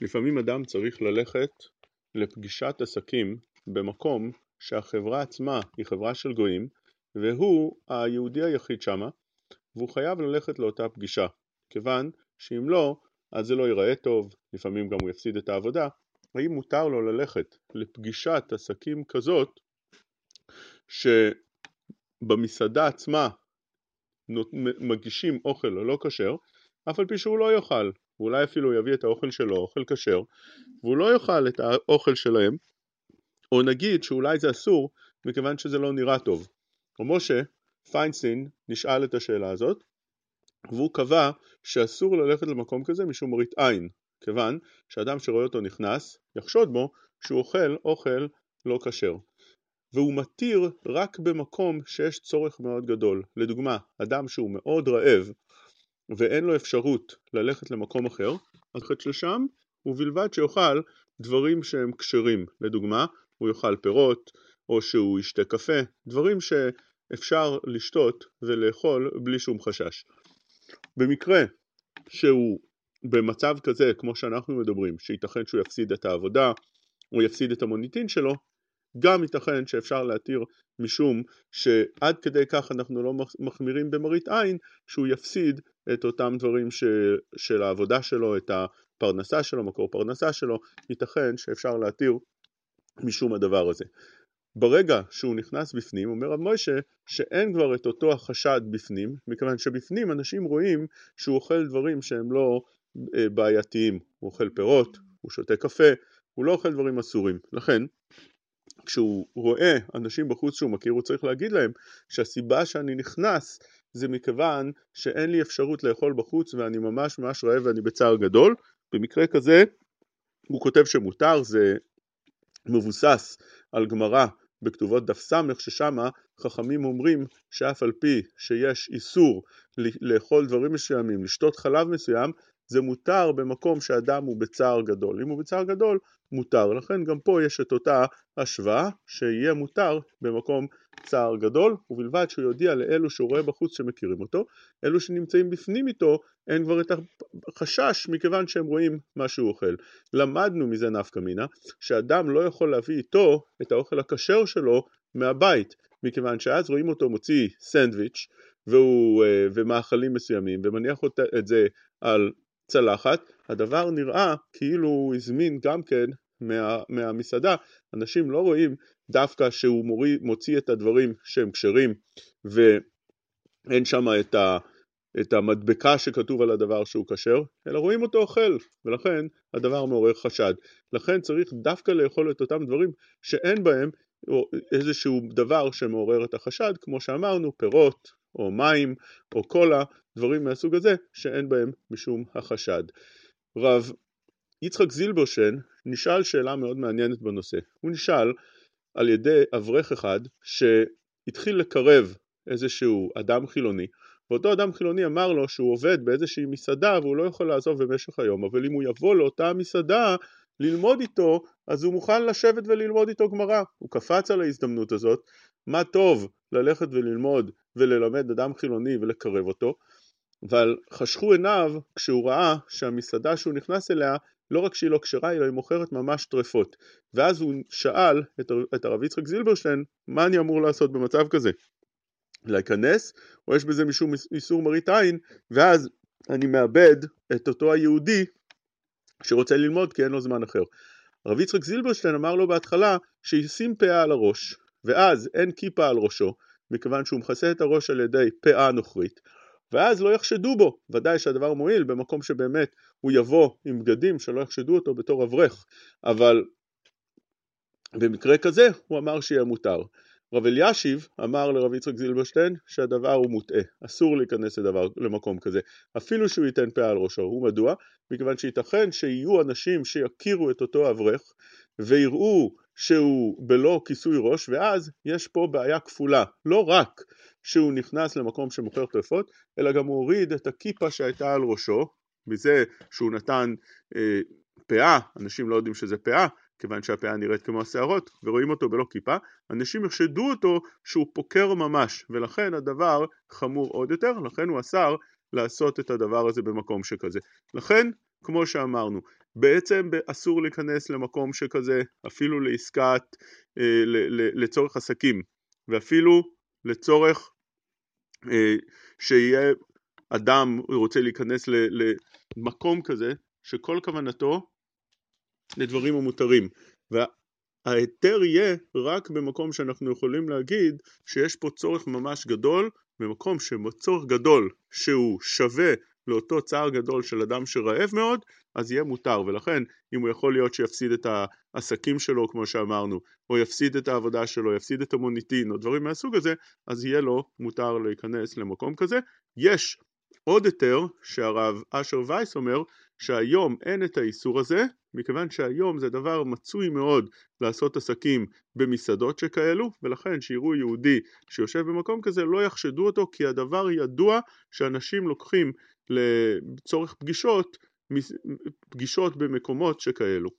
לפעמים אדם צריך ללכת לפגישת עסקים במקום שהחברה עצמה היא חברה של גויים והוא היהודי היחיד שמה והוא חייב ללכת לאותה פגישה. כיוון שאם לא אז זה לא ייראה טוב, לפעמים גם הוא יפסיד את העבודה. האם מותר לו ללכת לפגישת עסקים כזאת שבמסעדה עצמה מגישים אוכל לא כשר אף על פי שהוא לא יאכל ואולי אפילו יביא את האוכל שלו, אוכל כשר והוא לא יאכל את האוכל שלהם או נגיד שאולי זה אסור מכיוון שזה לא נראה טוב. או משה פיינסטין נשאל את השאלה הזאת והוא קבע שאסור ללכת למקום כזה משום מראית עין כיוון שאדם שרואה אותו נכנס יחשוד בו שהוא אוכל אוכל לא כשר. והוא מתיר רק במקום שיש צורך מאוד גדול. לדוגמה אדם שהוא מאוד רעב ואין לו אפשרות ללכת למקום אחר חץ לשם ובלבד שיאכל דברים שהם כשרים. לדוגמה הוא יאכל פירות או שהוא ישתה קפה דברים שאפשר לשתות ולאכול בלי שום חשש. במקרה שהוא במצב כזה כמו שאנחנו מדברים שייתכן שהוא יפסיד את העבודה הוא יפסיד את המוניטין שלו גם ייתכן שאפשר להתיר משום שעד כדי כך אנחנו לא מחמירים במראית עין שהוא יפסיד את אותם דברים ש, של העבודה שלו, את הפרנסה שלו, מקור פרנסה שלו, ייתכן שאפשר להתיר משום הדבר הזה. ברגע שהוא נכנס בפנים, אומר רב מוישה שאין כבר את אותו החשד בפנים, מכיוון שבפנים אנשים רואים שהוא אוכל דברים שהם לא אה, בעייתיים, הוא אוכל פירות, הוא שותה קפה, הוא לא אוכל דברים אסורים, לכן כשהוא רואה אנשים בחוץ שהוא מכיר הוא צריך להגיד להם שהסיבה שאני נכנס זה מכיוון שאין לי אפשרות לאכול בחוץ ואני ממש ממש רעב ואני בצער גדול. במקרה כזה הוא כותב שמותר זה מבוסס על גמרא בכתובות דף ס' ששמה חכמים אומרים שאף על פי שיש איסור לאכול דברים מסוימים, לשתות חלב מסוים, זה מותר במקום שאדם הוא בצער גדול. אם הוא בצער גדול, מותר. לכן גם פה יש את אותה השוואה שיהיה מותר במקום צער גדול, ובלבד שהוא יודיע לאלו שהוא רואה בחוץ שמכירים אותו, אלו שנמצאים בפנים איתו, אין כבר את החשש מכיוון שהם רואים מה שהוא אוכל. למדנו מזה נפקא מינה, שאדם לא יכול להביא איתו את האוכל הכשר שלו מהבית, מכיוון שאז רואים אותו מוציא סנדוויץ' והוא, אה, ומאכלים מסוימים ומניח את זה על צלחת, הדבר נראה כאילו הוא הזמין גם כן מה, מהמסעדה, אנשים לא רואים דווקא שהוא מוריד, מוציא את הדברים שהם כשרים ואין שם את, ה, את המדבקה שכתוב על הדבר שהוא כשר, אלא רואים אותו אוכל, ולכן הדבר מעורר חשד. לכן צריך דווקא לאכול את אותם דברים שאין בהם איזשהו דבר שמעורר את החשד, כמו שאמרנו, פירות או מים או קולה, דברים מהסוג הזה שאין בהם משום החשד. רב יצחק זילברשן נשאל שאלה מאוד מעניינת בנושא. הוא נשאל על ידי אברך אחד שהתחיל לקרב איזשהו אדם חילוני ואותו אדם חילוני אמר לו שהוא עובד באיזושהי מסעדה והוא לא יכול לעזוב במשך היום אבל אם הוא יבוא לאותה מסעדה ללמוד איתו אז הוא מוכן לשבת וללמוד איתו גמרא הוא קפץ על ההזדמנות הזאת מה טוב ללכת וללמוד וללמד אדם חילוני ולקרב אותו אבל חשכו עיניו כשהוא ראה שהמסעדה שהוא נכנס אליה לא רק שהיא לא כשרה אלא היא מוכרת ממש טרפות. ואז הוא שאל את, את הרב יצחק זילברשטיין מה אני אמור לעשות במצב כזה? להיכנס? או יש בזה משום איסור מראית עין? ואז אני מאבד את אותו היהודי שרוצה ללמוד כי אין לו זמן אחר. הרב יצחק זילברשטיין אמר לו בהתחלה שישים פאה על הראש ואז אין כיפה על ראשו מכיוון שהוא מכסה את הראש על ידי פאה נוכרית ואז לא יחשדו בו, ודאי שהדבר מועיל במקום שבאמת הוא יבוא עם בגדים שלא יחשדו אותו בתור אברך, אבל במקרה כזה הוא אמר שיהיה מותר. רב אלישיב אמר לרב יצחק זילברשטיין שהדבר הוא מוטעה, אסור להיכנס לדבר, למקום כזה, אפילו שהוא ייתן פאה על ראשו, ומדוע? מכיוון שייתכן שיהיו אנשים שיכירו את אותו אברך ויראו שהוא בלא כיסוי ראש ואז יש פה בעיה כפולה, לא רק שהוא נכנס למקום שמוכר טרפות, אלא גם הוא הוריד את הכיפה שהייתה על ראשו, מזה שהוא נתן אה, פאה, אנשים לא יודעים שזה פאה, כיוון שהפאה נראית כמו השערות, ורואים אותו בלא כיפה, אנשים יחשדו אותו שהוא פוקר ממש, ולכן הדבר חמור עוד יותר, לכן הוא אסר לעשות את הדבר הזה במקום שכזה. לכן כמו שאמרנו, בעצם אסור להיכנס למקום שכזה, אפילו לעסקת, אה, לצורך עסקים, ואפילו לצורך אה, שיהיה אדם רוצה להיכנס למקום כזה, שכל כוונתו לדברים המותרים. וההיתר יהיה רק במקום שאנחנו יכולים להגיד שיש פה צורך ממש גדול, במקום שצורך גדול שהוא שווה לאותו צער גדול של אדם שרעב מאוד, אז יהיה מותר, ולכן אם הוא יכול להיות שיפסיד את העסקים שלו כמו שאמרנו, או יפסיד את העבודה שלו, יפסיד את המוניטין, או דברים מהסוג הזה, אז יהיה לו מותר להיכנס למקום כזה. יש עוד היתר שהרב אשר וייס אומר שהיום אין את האיסור הזה מכיוון שהיום זה דבר מצוי מאוד לעשות עסקים במסעדות שכאלו ולכן שיראו יהודי שיושב במקום כזה לא יחשדו אותו כי הדבר ידוע שאנשים לוקחים לצורך פגישות פגישות במקומות שכאלו